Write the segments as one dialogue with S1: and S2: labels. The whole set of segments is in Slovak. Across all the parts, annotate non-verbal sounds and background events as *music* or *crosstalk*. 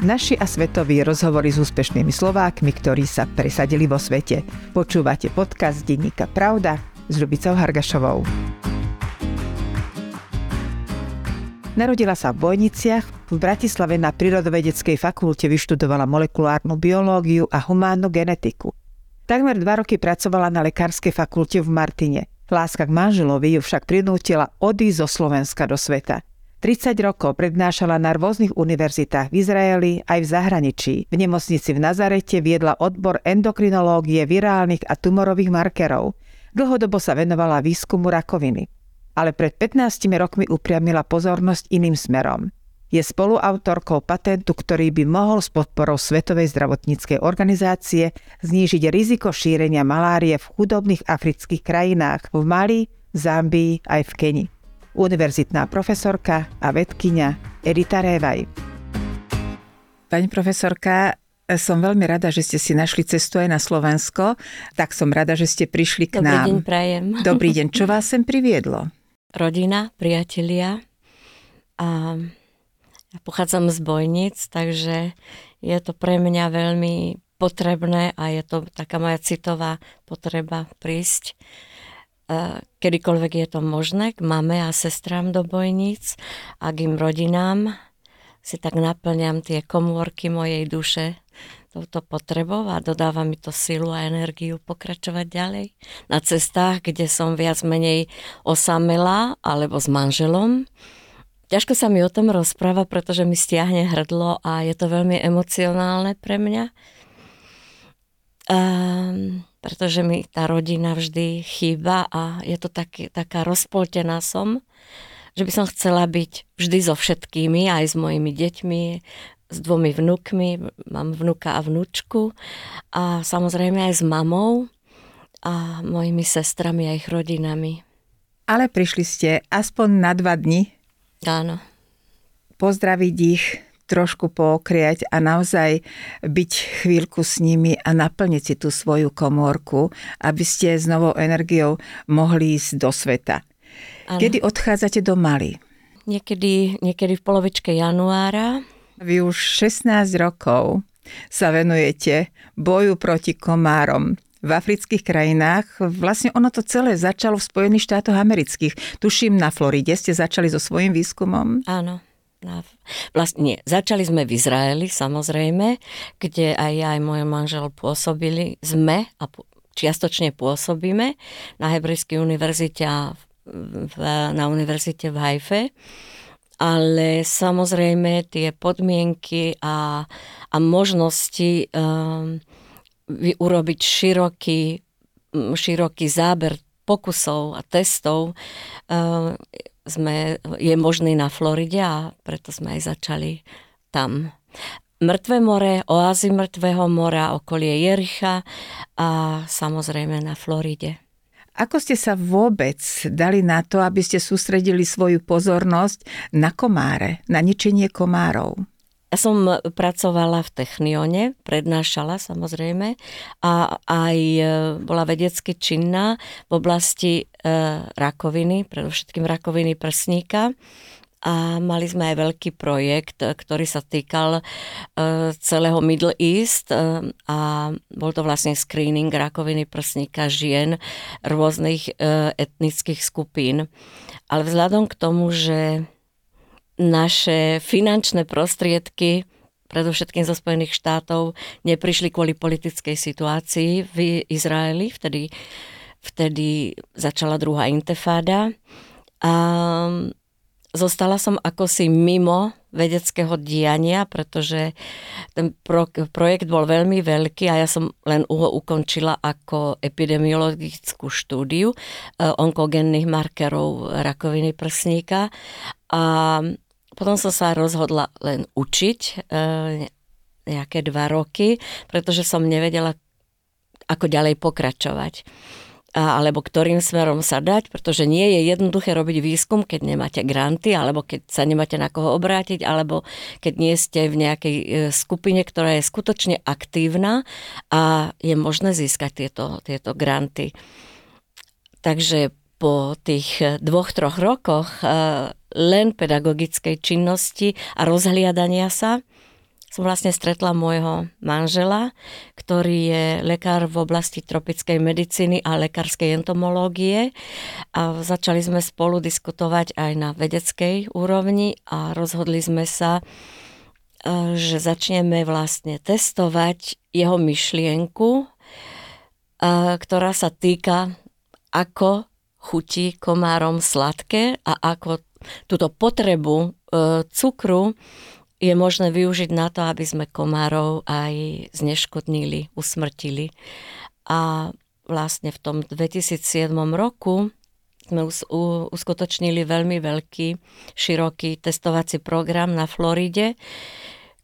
S1: Naši a svetoví rozhovory s úspešnými Slovákmi, ktorí sa presadili vo svete. Počúvate podcast Denníka Pravda s Ľubicou Hargašovou. Narodila sa v Bojniciach, v Bratislave na Prírodovedeckej fakulte vyštudovala molekulárnu biológiu a humánnu genetiku. Takmer dva roky pracovala na lekárskej fakulte v Martine. Láska k manželovi ju však prinútila odísť zo Slovenska do sveta. 30 rokov prednášala na rôznych univerzitách v Izraeli aj v zahraničí. V nemocnici v Nazarete viedla odbor endokrinológie virálnych a tumorových markerov. Dlhodobo sa venovala výskumu rakoviny. Ale pred 15 rokmi upriamila pozornosť iným smerom. Je spoluautorkou patentu, ktorý by mohol s podporou Svetovej zdravotníckej organizácie znížiť riziko šírenia malárie v chudobných afrických krajinách v Mali, Zambii aj v Keni univerzitná profesorka a vedkynia Edita Révaj. Pani profesorka, som veľmi rada, že ste si našli cestu aj na Slovensko. Tak som rada, že ste prišli k
S2: Dobrý
S1: nám.
S2: Dobrý deň, prajem. *laughs*
S1: Dobrý deň. Čo vás sem priviedlo?
S2: Rodina, priatelia a ja pochádzam z Bojnic, takže je to pre mňa veľmi potrebné a je to taká moja citová potreba prísť kedykoľvek je to možné, k mame a sestrám do bojníc a k im rodinám si tak naplňam tie komórky mojej duše touto potrebou a dodáva mi to silu a energiu pokračovať ďalej na cestách, kde som viac menej osamela alebo s manželom. Ťažko sa mi o tom rozpráva, pretože mi stiahne hrdlo a je to veľmi emocionálne pre mňa. Um, pretože mi tá rodina vždy chýba a je to taký, taká rozpoltená som, že by som chcela byť vždy so všetkými, aj s mojimi deťmi, s dvomi vnúkmi, mám vnúka a vnúčku a samozrejme aj s mamou a mojimi sestrami a ich rodinami.
S1: Ale prišli ste aspoň na dva dni.
S2: Áno.
S1: Pozdraviť ich, trošku pookriať a naozaj byť chvíľku s nimi a naplniť si tú svoju komórku, aby ste s novou energiou mohli ísť do sveta. Ano. Kedy odchádzate do Mali?
S2: Niekedy, niekedy v polovičke januára.
S1: Vy už 16 rokov sa venujete boju proti komárom v afrických krajinách. Vlastne ono to celé začalo v Spojených štátoch amerických. Tuším, na Floride ste začali so svojím výskumom.
S2: Áno. Na, vlastne nie, začali sme v Izraeli samozrejme, kde aj ja, aj môj manžel pôsobili, sme a čiastočne pôsobíme na Hebrejskej univerzite a v, na univerzite v Haife. Ale samozrejme tie podmienky a, a možnosti um, urobiť široký, široký záber pokusov a testov um, sme, je možný na Floride a preto sme aj začali tam. Mŕtve more, oázy Mŕtvého mora, okolie Jericha a samozrejme na Floride.
S1: Ako ste sa vôbec dali na to, aby ste sústredili svoju pozornosť na komáre, na ničenie komárov?
S2: Ja som pracovala v Technione, prednášala samozrejme a aj e, bola vedecky činná v oblasti e, rakoviny, predovšetkým rakoviny prsníka a mali sme aj veľký projekt, ktorý sa týkal e, celého Middle East a bol to vlastne screening rakoviny prsníka žien rôznych etnických skupín. Ale vzhľadom k tomu, že naše finančné prostriedky predovšetkým zo Spojených štátov neprišli kvôli politickej situácii v Izraeli. Vtedy, vtedy začala druhá intefáda. A zostala som ako si mimo vedeckého diania, pretože ten pro, projekt bol veľmi veľký a ja som len ho ukončila ako epidemiologickú štúdiu eh, onkogenných markerov rakoviny prsníka. A potom som sa rozhodla len učiť e, nejaké dva roky, pretože som nevedela, ako ďalej pokračovať a, alebo ktorým smerom sa dať, pretože nie je jednoduché robiť výskum, keď nemáte granty, alebo keď sa nemáte na koho obrátiť, alebo keď nie ste v nejakej e, skupine, ktorá je skutočne aktívna a je možné získať tieto, tieto granty. Takže po tých dvoch, troch rokoch e, len pedagogickej činnosti a rozhliadania sa som vlastne stretla môjho manžela, ktorý je lekár v oblasti tropickej medicíny a lekárskej entomológie. A začali sme spolu diskutovať aj na vedeckej úrovni a rozhodli sme sa, e, že začneme vlastne testovať jeho myšlienku, e, ktorá sa týka, ako chutí komárom sladké a ako túto potrebu e, cukru je možné využiť na to, aby sme komárov aj zneškodnili, usmrtili. A vlastne v tom 2007 roku sme uskutočnili veľmi veľký, široký testovací program na Floride,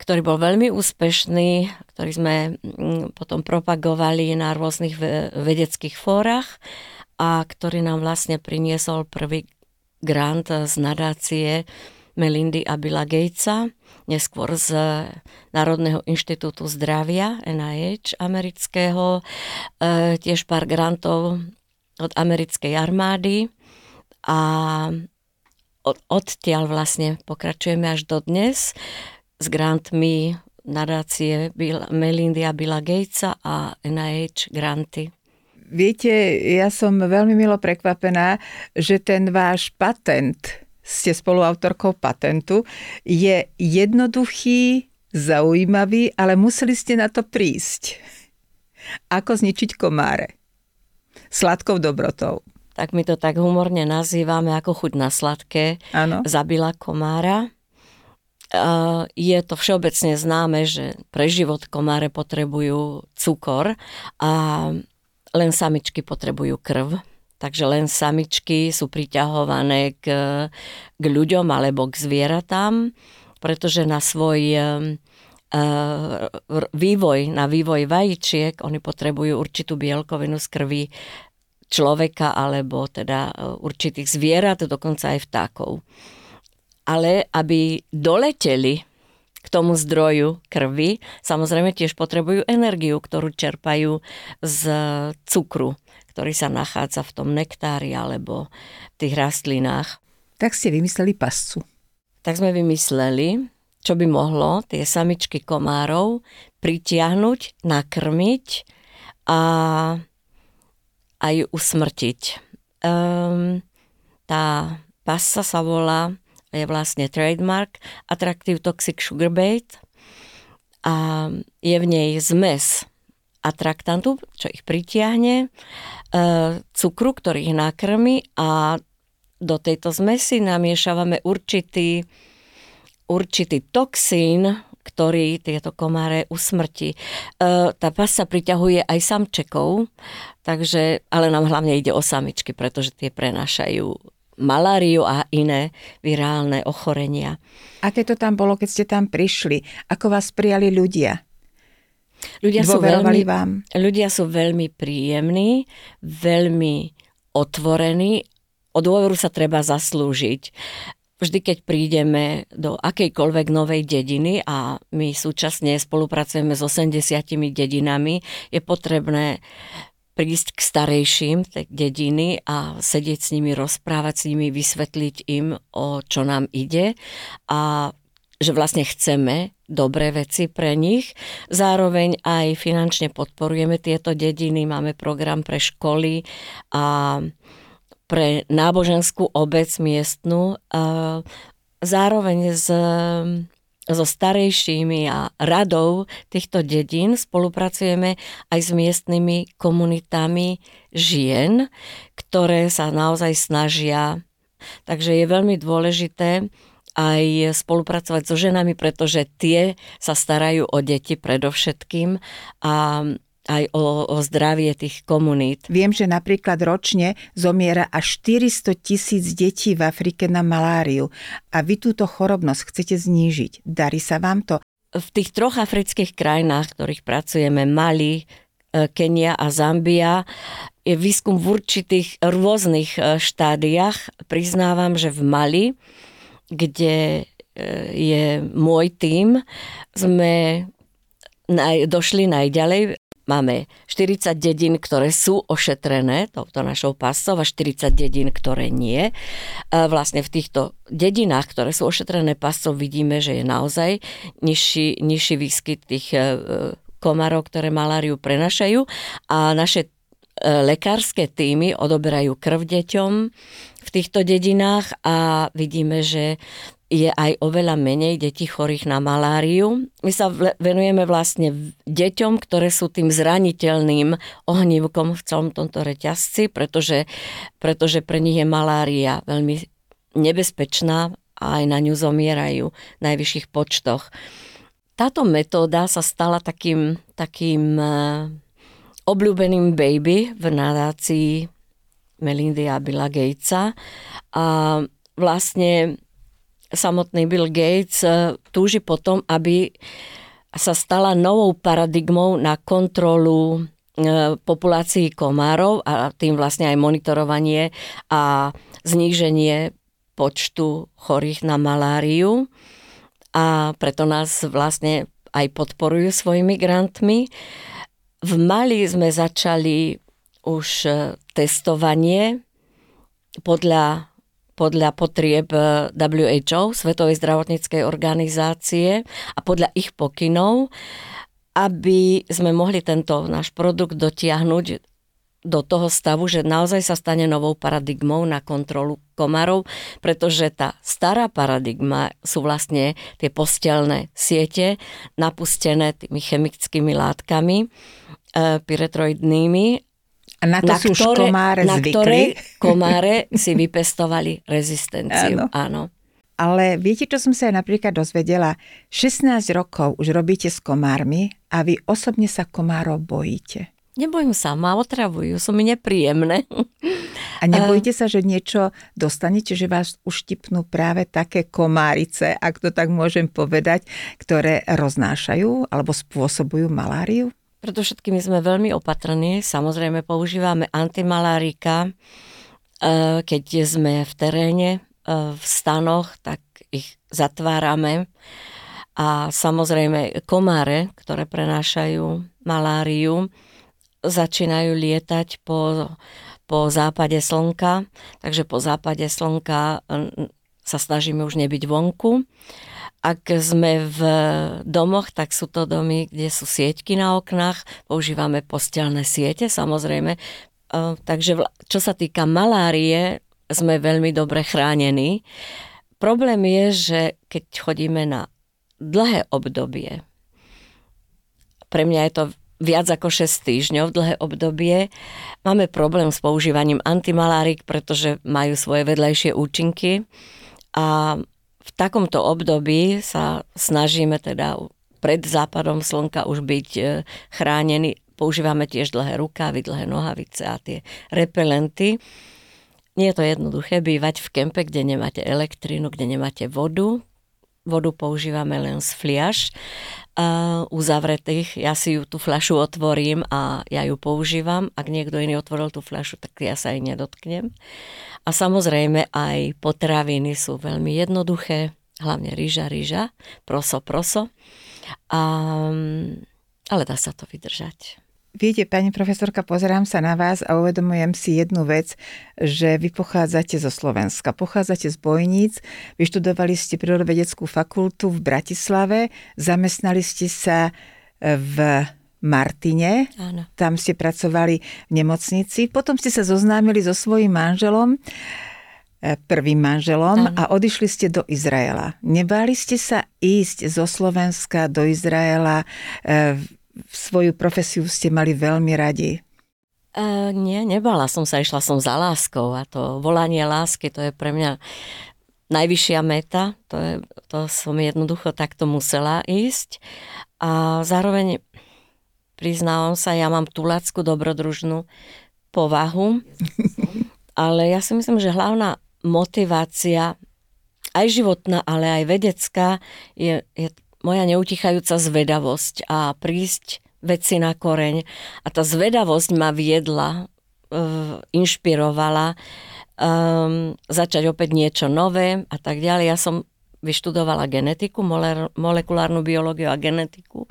S2: ktorý bol veľmi úspešný, ktorý sme potom propagovali na rôznych vedeckých fórach a ktorý nám vlastne priniesol prvý grant z nadácie Melindy a Billa Gatesa, neskôr z Národného inštitútu zdravia NIH amerického, e, tiež pár grantov od americkej armády a od, odtiaľ vlastne pokračujeme až do dnes s grantmi nadácie Melindy a Billa Gatesa a NIH granty.
S1: Viete, ja som veľmi milo prekvapená, že ten váš patent ste spoluautorkou patentu, je jednoduchý, zaujímavý, ale museli ste na to prísť. Ako zničiť komáre? Sladkou dobrotou.
S2: Tak my to tak humorne nazývame ako chuť na sladké.
S1: Ano.
S2: Zabila komára. Je to všeobecne známe, že pre život komáre potrebujú cukor a len samičky potrebujú krv Takže len samičky sú priťahované k, k ľuďom alebo k zvieratám, pretože na svoj uh, vývoj, na vývoj vajíčiek, oni potrebujú určitú bielkovinu z krvi človeka alebo teda e, určitých zvierat, dokonca aj vtákov. Ale aby doleteli k tomu zdroju krvi, samozrejme tiež potrebujú energiu, ktorú čerpajú z cukru ktorý sa nachádza v tom nektári alebo v tých rastlinách.
S1: Tak ste vymysleli pascu.
S2: Tak sme vymysleli, čo by mohlo tie samičky komárov pritiahnuť, nakrmiť a aj usmrtiť. Um, tá pasa sa volá, je vlastne trademark Attractive Toxic Sugar Bait a je v nej zmes atraktantu, čo ich pritiahne, e, cukru, ktorý ich nakrmi a do tejto zmesi namiešavame určitý, určitý toxín, ktorý tieto komáre usmrti. E, tá pasa priťahuje aj samčekov, takže, ale nám hlavne ide o samičky, pretože tie prenášajú maláriu a iné virálne ochorenia.
S1: Aké to tam bolo, keď ste tam prišli? Ako vás prijali ľudia?
S2: Ľudia sú, veľmi, vám. ľudia sú veľmi príjemní, veľmi otvorení. O dôveru sa treba zaslúžiť. Vždy, keď prídeme do akejkoľvek novej dediny a my súčasne spolupracujeme s 80 dedinami, je potrebné prísť k starejším dediny a sedieť s nimi, rozprávať s nimi, vysvetliť im, o čo nám ide a že vlastne chceme dobré veci pre nich. Zároveň aj finančne podporujeme tieto dediny, máme program pre školy a pre náboženskú obec miestnu. Zároveň s, so starejšími a radou týchto dedín spolupracujeme aj s miestnymi komunitami žien, ktoré sa naozaj snažia. Takže je veľmi dôležité, aj spolupracovať so ženami, pretože tie sa starajú o deti predovšetkým a aj o, o zdravie tých komunít.
S1: Viem, že napríklad ročne zomiera až 400 tisíc detí v Afrike na maláriu a vy túto chorobnosť chcete znížiť. Darí sa vám to?
S2: V tých troch afrických krajinách, ktorých pracujeme, Mali, e, Kenia a Zambia, je výskum v určitých rôznych e, štádiách. Priznávam, že v Mali kde e, je môj tím, sme naj, došli najďalej. Máme 40 dedín, ktoré sú ošetrené touto našou pascou a 40 dedín, ktoré nie. Vlastne v týchto dedinách, ktoré sú ošetrené pascov, vidíme, že je naozaj nižší, nižší výskyt tých e, komarov, ktoré maláriu prenašajú a naše e, lekárske týmy odoberajú krv deťom v týchto dedinách a vidíme, že je aj oveľa menej detí chorých na maláriu. My sa venujeme vlastne deťom, ktoré sú tým zraniteľným ohnívkom v celom tomto reťazci, pretože, pretože pre nich je malária veľmi nebezpečná a aj na ňu zomierajú v najvyšších počtoch. Táto metóda sa stala takým, takým eh, obľúbeným baby v nadácii Melindy a Billa Gatesa a vlastne samotný Bill Gates eh, túži potom, aby sa stala novou paradigmou na kontrolu eh, populácií komárov a tým vlastne aj monitorovanie a zníženie počtu chorých na maláriu. A preto nás vlastne aj podporujú svojimi grantmi. V Mali sme začali už eh, testovanie podľa podľa potrieb eh, WHO, Svetovej zdravotníckej organizácie a podľa ich pokynov, aby sme mohli tento náš produkt dotiahnuť do toho stavu, že naozaj sa stane novou paradigmou na kontrolu komarov, pretože tá stará paradigma sú vlastne tie postelné siete napustené tými chemickými látkami, e, pyretroidnými
S1: a na to na sú ktoré, už komáre
S2: na
S1: zvykli.
S2: ktoré komáre si vypestovali rezistenciu. Áno. Áno.
S1: Ale viete, čo som sa aj napríklad dozvedela? 16 rokov už robíte s komármi a vy osobne sa komárov bojíte.
S2: Nebojím sa, ma otravujú, sú mi nepríjemné.
S1: A nebojíte *laughs* sa, že niečo dostanete, že vás uštipnú práve také komárice, ak to tak môžem povedať, ktoré roznášajú alebo spôsobujú maláriu?
S2: Preto všetkými sme veľmi opatrní. Samozrejme používame antimalárika. E, keď sme v teréne, e, v stanoch, tak ich zatvárame. A samozrejme komáre, ktoré prenášajú maláriu, začínajú lietať po, po západe slnka. Takže po západe slnka sa snažíme už nebyť vonku. Ak sme v domoch, tak sú to domy, kde sú sieťky na oknách, používame postelné siete samozrejme. Takže čo sa týka malárie, sme veľmi dobre chránení. Problém je, že keď chodíme na dlhé obdobie, pre mňa je to viac ako 6 týždňov, dlhé obdobie, máme problém s používaním antimalárik, pretože majú svoje vedľajšie účinky a v takomto období sa snažíme teda pred západom slnka už byť e, chránení. Používame tiež dlhé rukávy, dlhé nohavice a tie repelenty. Nie je to jednoduché bývať v kempe, kde nemáte elektrínu, kde nemáte vodu. Vodu používame len z fliaž uh, uzavretých. Ja si ju tú fľašu otvorím a ja ju používam. Ak niekto iný otvoril tú fľašu, tak ja sa jej nedotknem. A samozrejme aj potraviny sú veľmi jednoduché, hlavne rýža, rýža, proso, proso. A, ale dá sa to vydržať.
S1: Viete, pani profesorka, pozerám sa na vás a uvedomujem si jednu vec, že vy pochádzate zo Slovenska, pochádzate z Bojníc, vyštudovali ste prírodovedeckú fakultu v Bratislave, zamestnali ste sa v Martine, Áno. tam ste pracovali v nemocnici, potom ste sa zoznámili so svojím manželom, e, prvým manželom Áno. a odišli ste do Izraela. Nebáli ste sa ísť zo Slovenska do Izraela? Svoju profesiu ste mali veľmi radi.
S2: Uh, nie, nebala som sa, išla som za láskou a to volanie lásky, to je pre mňa najvyššia meta, to, je, to som jednoducho takto musela ísť a zároveň priznávam sa, ja mám tú lackú dobrodružnú povahu, *laughs* ale ja si myslím, že hlavná motivácia, aj životná, ale aj vedecká, je, je moja neutichajúca zvedavosť a prísť veci na koreň. A tá zvedavosť ma viedla, uh, inšpirovala um, začať opäť niečo nové a tak ďalej. Ja som vyštudovala genetiku, molekulárnu biológiu a genetiku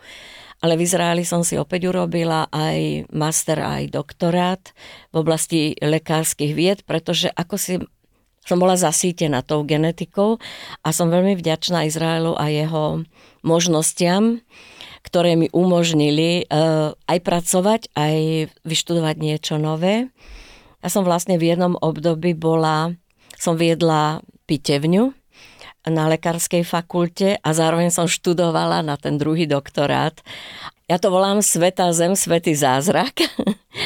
S2: ale v Izraeli som si opäť urobila aj master, aj doktorát v oblasti lekárskych vied, pretože ako si som bola zasítená tou genetikou a som veľmi vďačná Izraelu a jeho možnostiam, ktoré mi umožnili uh, aj pracovať, aj vyštudovať niečo nové. Ja som vlastne v jednom období bola, som viedla pitevňu na lekárskej fakulte a zároveň som študovala na ten druhý doktorát. Ja to volám Sveta Zem, Svetý zázrak,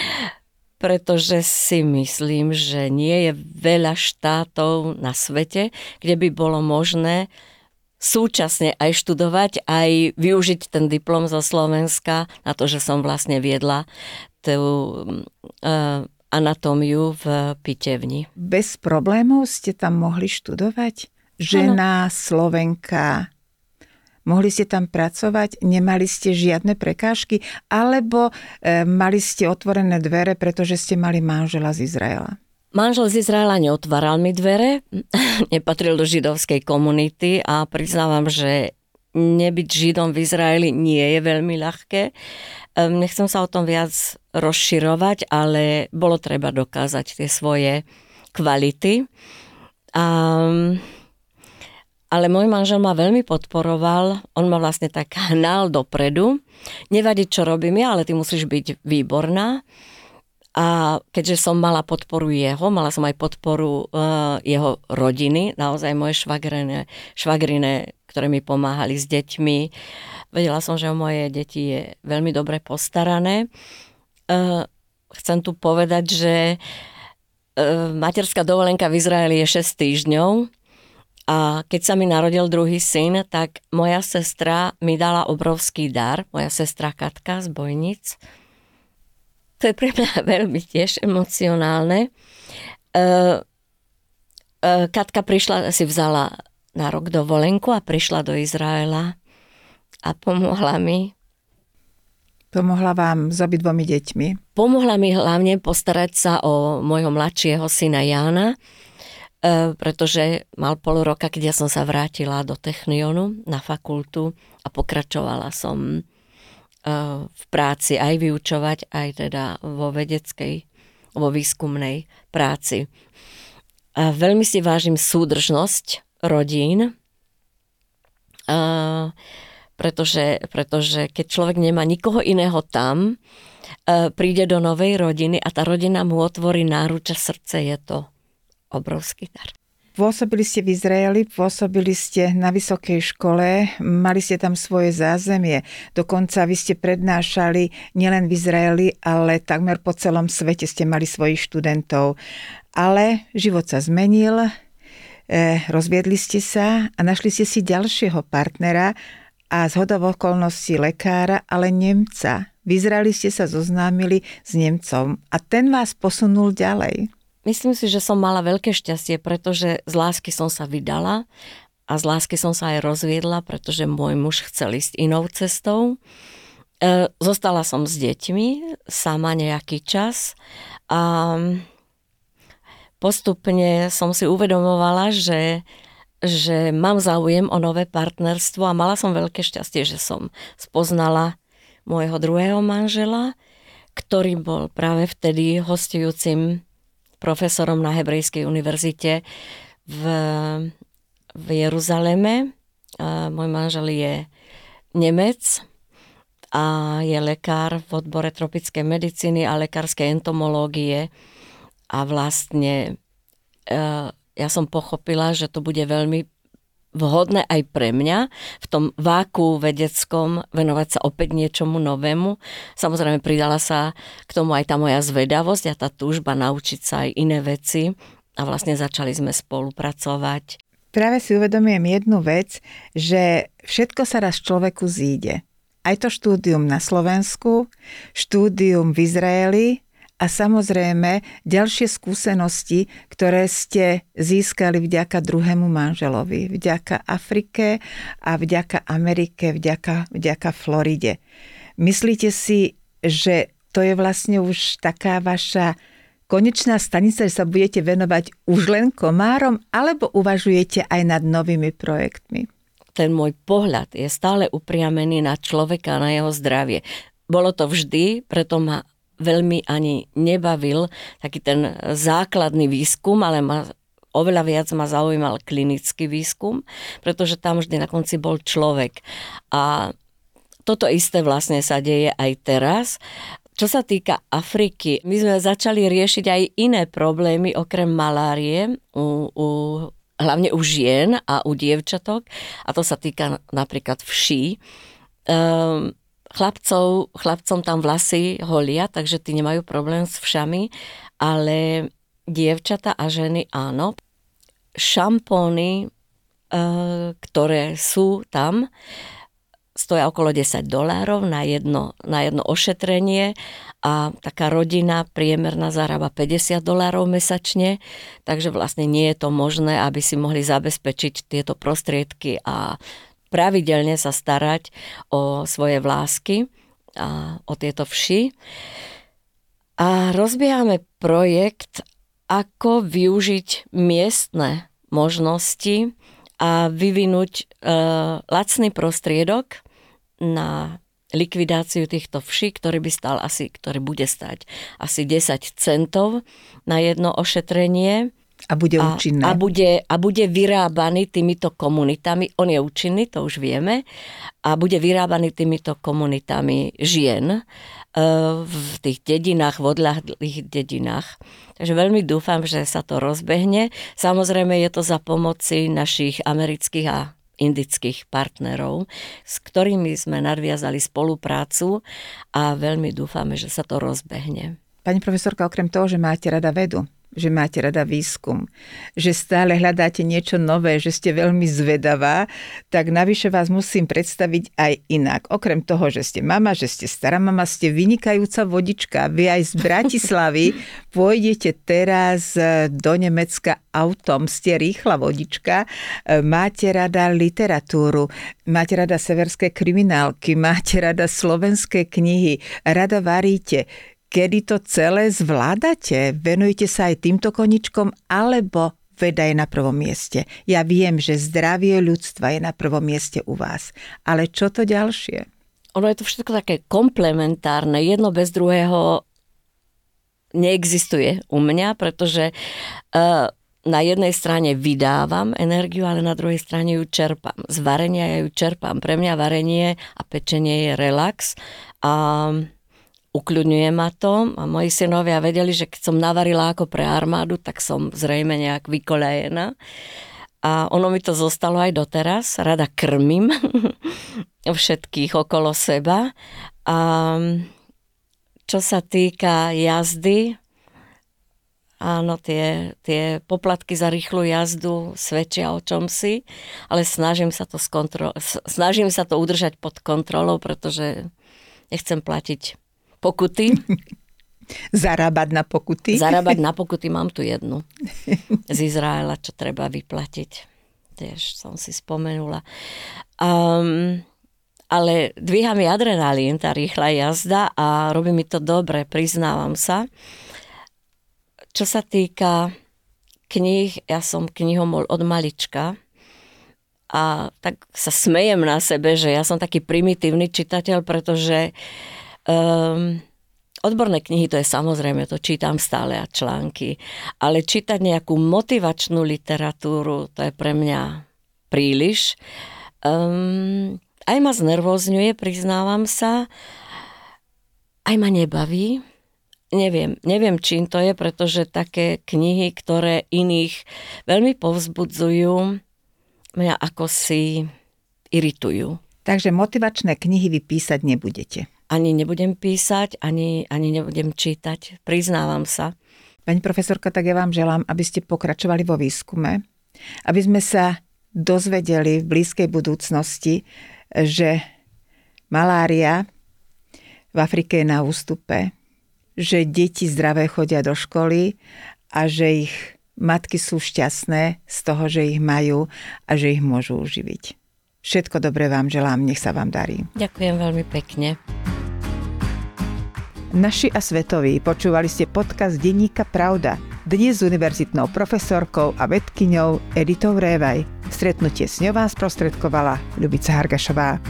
S2: *laughs* pretože si myslím, že nie je veľa štátov na svete, kde by bolo možné súčasne aj študovať, aj využiť ten diplom zo Slovenska na to, že som vlastne viedla tú uh, anatómiu v pitevni.
S1: Bez problémov ste tam mohli študovať? žena, ano. Slovenka. Mohli ste tam pracovať, nemali ste žiadne prekážky, alebo e, mali ste otvorené dvere, pretože ste mali manžela z Izraela?
S2: Manžel z Izraela neotváral mi dvere, *laughs* nepatril do židovskej komunity a priznávam, že nebyť židom v Izraeli nie je veľmi ľahké. Nechcem sa o tom viac rozširovať, ale bolo treba dokázať tie svoje kvality. A ale môj manžel ma veľmi podporoval, on ma vlastne tak hnal dopredu. Nevadí, čo robím ja, ale ty musíš byť výborná. A keďže som mala podporu jeho, mala som aj podporu uh, jeho rodiny, naozaj moje švagrine, švagrine, ktoré mi pomáhali s deťmi. Vedela som, že o moje deti je veľmi dobre postarané. Uh, chcem tu povedať, že uh, materská dovolenka v Izraeli je 6 týždňov a keď sa mi narodil druhý syn, tak moja sestra mi dala obrovský dar, moja sestra Katka z Bojnic. To je pre mňa *laughs* veľmi tiež emocionálne. E, e, Katka prišla, si vzala na rok dovolenku a prišla do Izraela a pomohla mi.
S1: Pomohla vám s obidvomi deťmi?
S2: Pomohla mi hlavne postarať sa o môjho mladšieho syna Jána, E, pretože mal pol roka, keď ja som sa vrátila do Technionu na fakultu a pokračovala som v práci aj vyučovať, aj teda vo vedeckej, vo výskumnej práci. A veľmi si vážim súdržnosť rodín, a pretože, pretože keď človek nemá nikoho iného tam, e, príde do novej rodiny a tá rodina mu otvorí náruča srdce, je to obrovský dar.
S1: Pôsobili ste v Izraeli, pôsobili ste na vysokej škole, mali ste tam svoje zázemie. Dokonca vy ste prednášali nielen v Izraeli, ale takmer po celom svete ste mali svojich študentov. Ale život sa zmenil, eh, rozviedli ste sa a našli ste si ďalšieho partnera a z hodov okolností lekára, ale Nemca. V Izraeli ste sa zoznámili s Nemcom a ten vás posunul ďalej.
S2: Myslím si, že som mala veľké šťastie, pretože z lásky som sa vydala a z lásky som sa aj rozviedla, pretože môj muž chcel ísť inou cestou. E, zostala som s deťmi sama nejaký čas a postupne som si uvedomovala, že, že mám záujem o nové partnerstvo a mala som veľké šťastie, že som spoznala môjho druhého manžela, ktorý bol práve vtedy hostujúcim profesorom na Hebrejskej univerzite v, v Jeruzaleme. Môj manžel je Nemec a je lekár v odbore tropickej medicíny a lekárskej entomológie a vlastne e, ja som pochopila, že to bude veľmi vhodné aj pre mňa v tom váku vedeckom venovať sa opäť niečomu novému. Samozrejme pridala sa k tomu aj tá moja zvedavosť a tá túžba naučiť sa aj iné veci a vlastne začali sme spolupracovať.
S1: Práve si uvedomujem jednu vec, že všetko sa raz človeku zíde. Aj to štúdium na Slovensku, štúdium v Izraeli, a samozrejme ďalšie skúsenosti, ktoré ste získali vďaka druhému manželovi, vďaka Afrike a vďaka Amerike, vďaka, vďaka Floride. Myslíte si, že to je vlastne už taká vaša konečná stanica, že sa budete venovať už len komárom, alebo uvažujete aj nad novými projektmi?
S2: ten môj pohľad je stále upriamený na človeka, na jeho zdravie. Bolo to vždy, preto ma veľmi ani nebavil taký ten základný výskum, ale ma oveľa viac ma zaujímal klinický výskum, pretože tam vždy na konci bol človek. A toto isté vlastne sa deje aj teraz. Čo sa týka Afriky, my sme začali riešiť aj iné problémy okrem malárie u, u hlavne u žien a u dievčatok a to sa týka napríklad vší. Um, chlapcov, chlapcom tam vlasy holia, takže tí nemajú problém s všami, ale dievčata a ženy áno. Šampóny, uh, ktoré sú tam, stoja okolo 10 dolárov na jedno, na jedno ošetrenie a taká rodina priemerná zarába 50 dolárov mesačne, takže vlastne nie je to možné, aby si mohli zabezpečiť tieto prostriedky a pravidelne sa starať o svoje vlásky a o tieto vši. A rozbiehame projekt, ako využiť miestne možnosti a vyvinúť e, lacný prostriedok na likvidáciu týchto vší, ktorý by stal asi, ktorý bude stať asi 10 centov na jedno ošetrenie.
S1: A bude účinné.
S2: A, a, bude, a bude vyrábaný týmito komunitami, on je účinný, to už vieme, a bude vyrábaný týmito komunitami žien e, v tých dedinách, v odľahlých dedinách. Takže veľmi dúfam, že sa to rozbehne. Samozrejme je to za pomoci našich amerických a indických partnerov, s ktorými sme nadviazali spoluprácu a veľmi dúfame, že sa to rozbehne.
S1: Pani profesorka, okrem toho, že máte rada vedu, že máte rada výskum, že stále hľadáte niečo nové, že ste veľmi zvedavá, tak navyše vás musím predstaviť aj inak. Okrem toho, že ste mama, že ste stará mama, ste vynikajúca vodička. Vy aj z Bratislavy *laughs* pôjdete teraz do Nemecka autom, ste rýchla vodička, máte rada literatúru, máte rada severské kriminálky, máte rada slovenské knihy, rada varíte kedy to celé zvládate? Venujete sa aj týmto koničkom, alebo veda je na prvom mieste? Ja viem, že zdravie ľudstva je na prvom mieste u vás, ale čo to ďalšie?
S2: Ono je to všetko také komplementárne, jedno bez druhého neexistuje u mňa, pretože uh, na jednej strane vydávam energiu, ale na druhej strane ju čerpám. Z varenia ja ju čerpám. Pre mňa varenie a pečenie je relax a ukľudňuje ma to a moji synovia vedeli, že keď som navarila ako pre armádu, tak som zrejme nejak vykolejená. A ono mi to zostalo aj doteraz. Rada krmím *laughs* všetkých okolo seba. A čo sa týka jazdy, áno, tie, tie poplatky za rýchlu jazdu svedčia o čom si, ale snažím sa to, skontro- snažím sa to udržať pod kontrolou, pretože nechcem platiť pokuty. *laughs*
S1: Zarábať na pokuty?
S2: Zarábať na *laughs* pokuty, mám tu jednu z Izraela, čo treba vyplatiť. Tiež som si spomenula. Um, ale dvíha mi adrenalín, tá rýchla jazda a robí mi to dobre, priznávam sa. Čo sa týka kníh, ja som knihomol od malička a tak sa smejem na sebe, že ja som taký primitívny čitateľ, pretože Um, Odborné knihy to je samozrejme, to čítam stále a články, ale čítať nejakú motivačnú literatúru, to je pre mňa príliš. Um, aj ma znervozňuje, priznávam sa, aj ma nebaví. Neviem, neviem, čím to je, pretože také knihy, ktoré iných veľmi povzbudzujú, mňa ako si iritujú.
S1: Takže motivačné knihy vy písať nebudete
S2: ani nebudem písať, ani, ani nebudem čítať. Priznávam sa.
S1: Pani profesorka, tak ja vám želám, aby ste pokračovali vo výskume, aby sme sa dozvedeli v blízkej budúcnosti, že malária v Afrike je na ústupe, že deti zdravé chodia do školy a že ich matky sú šťastné z toho, že ich majú a že ich môžu uživiť. Všetko dobré vám želám, nech sa vám darí.
S2: Ďakujem veľmi pekne.
S1: Naši a svetoví, počúvali ste podcast Denníka Pravda. dnes s univerzitnou profesorkou a vedkyňou Editou Révaj. Stretnutie s ňou vás sprostredkovala Ľubica Hargašová.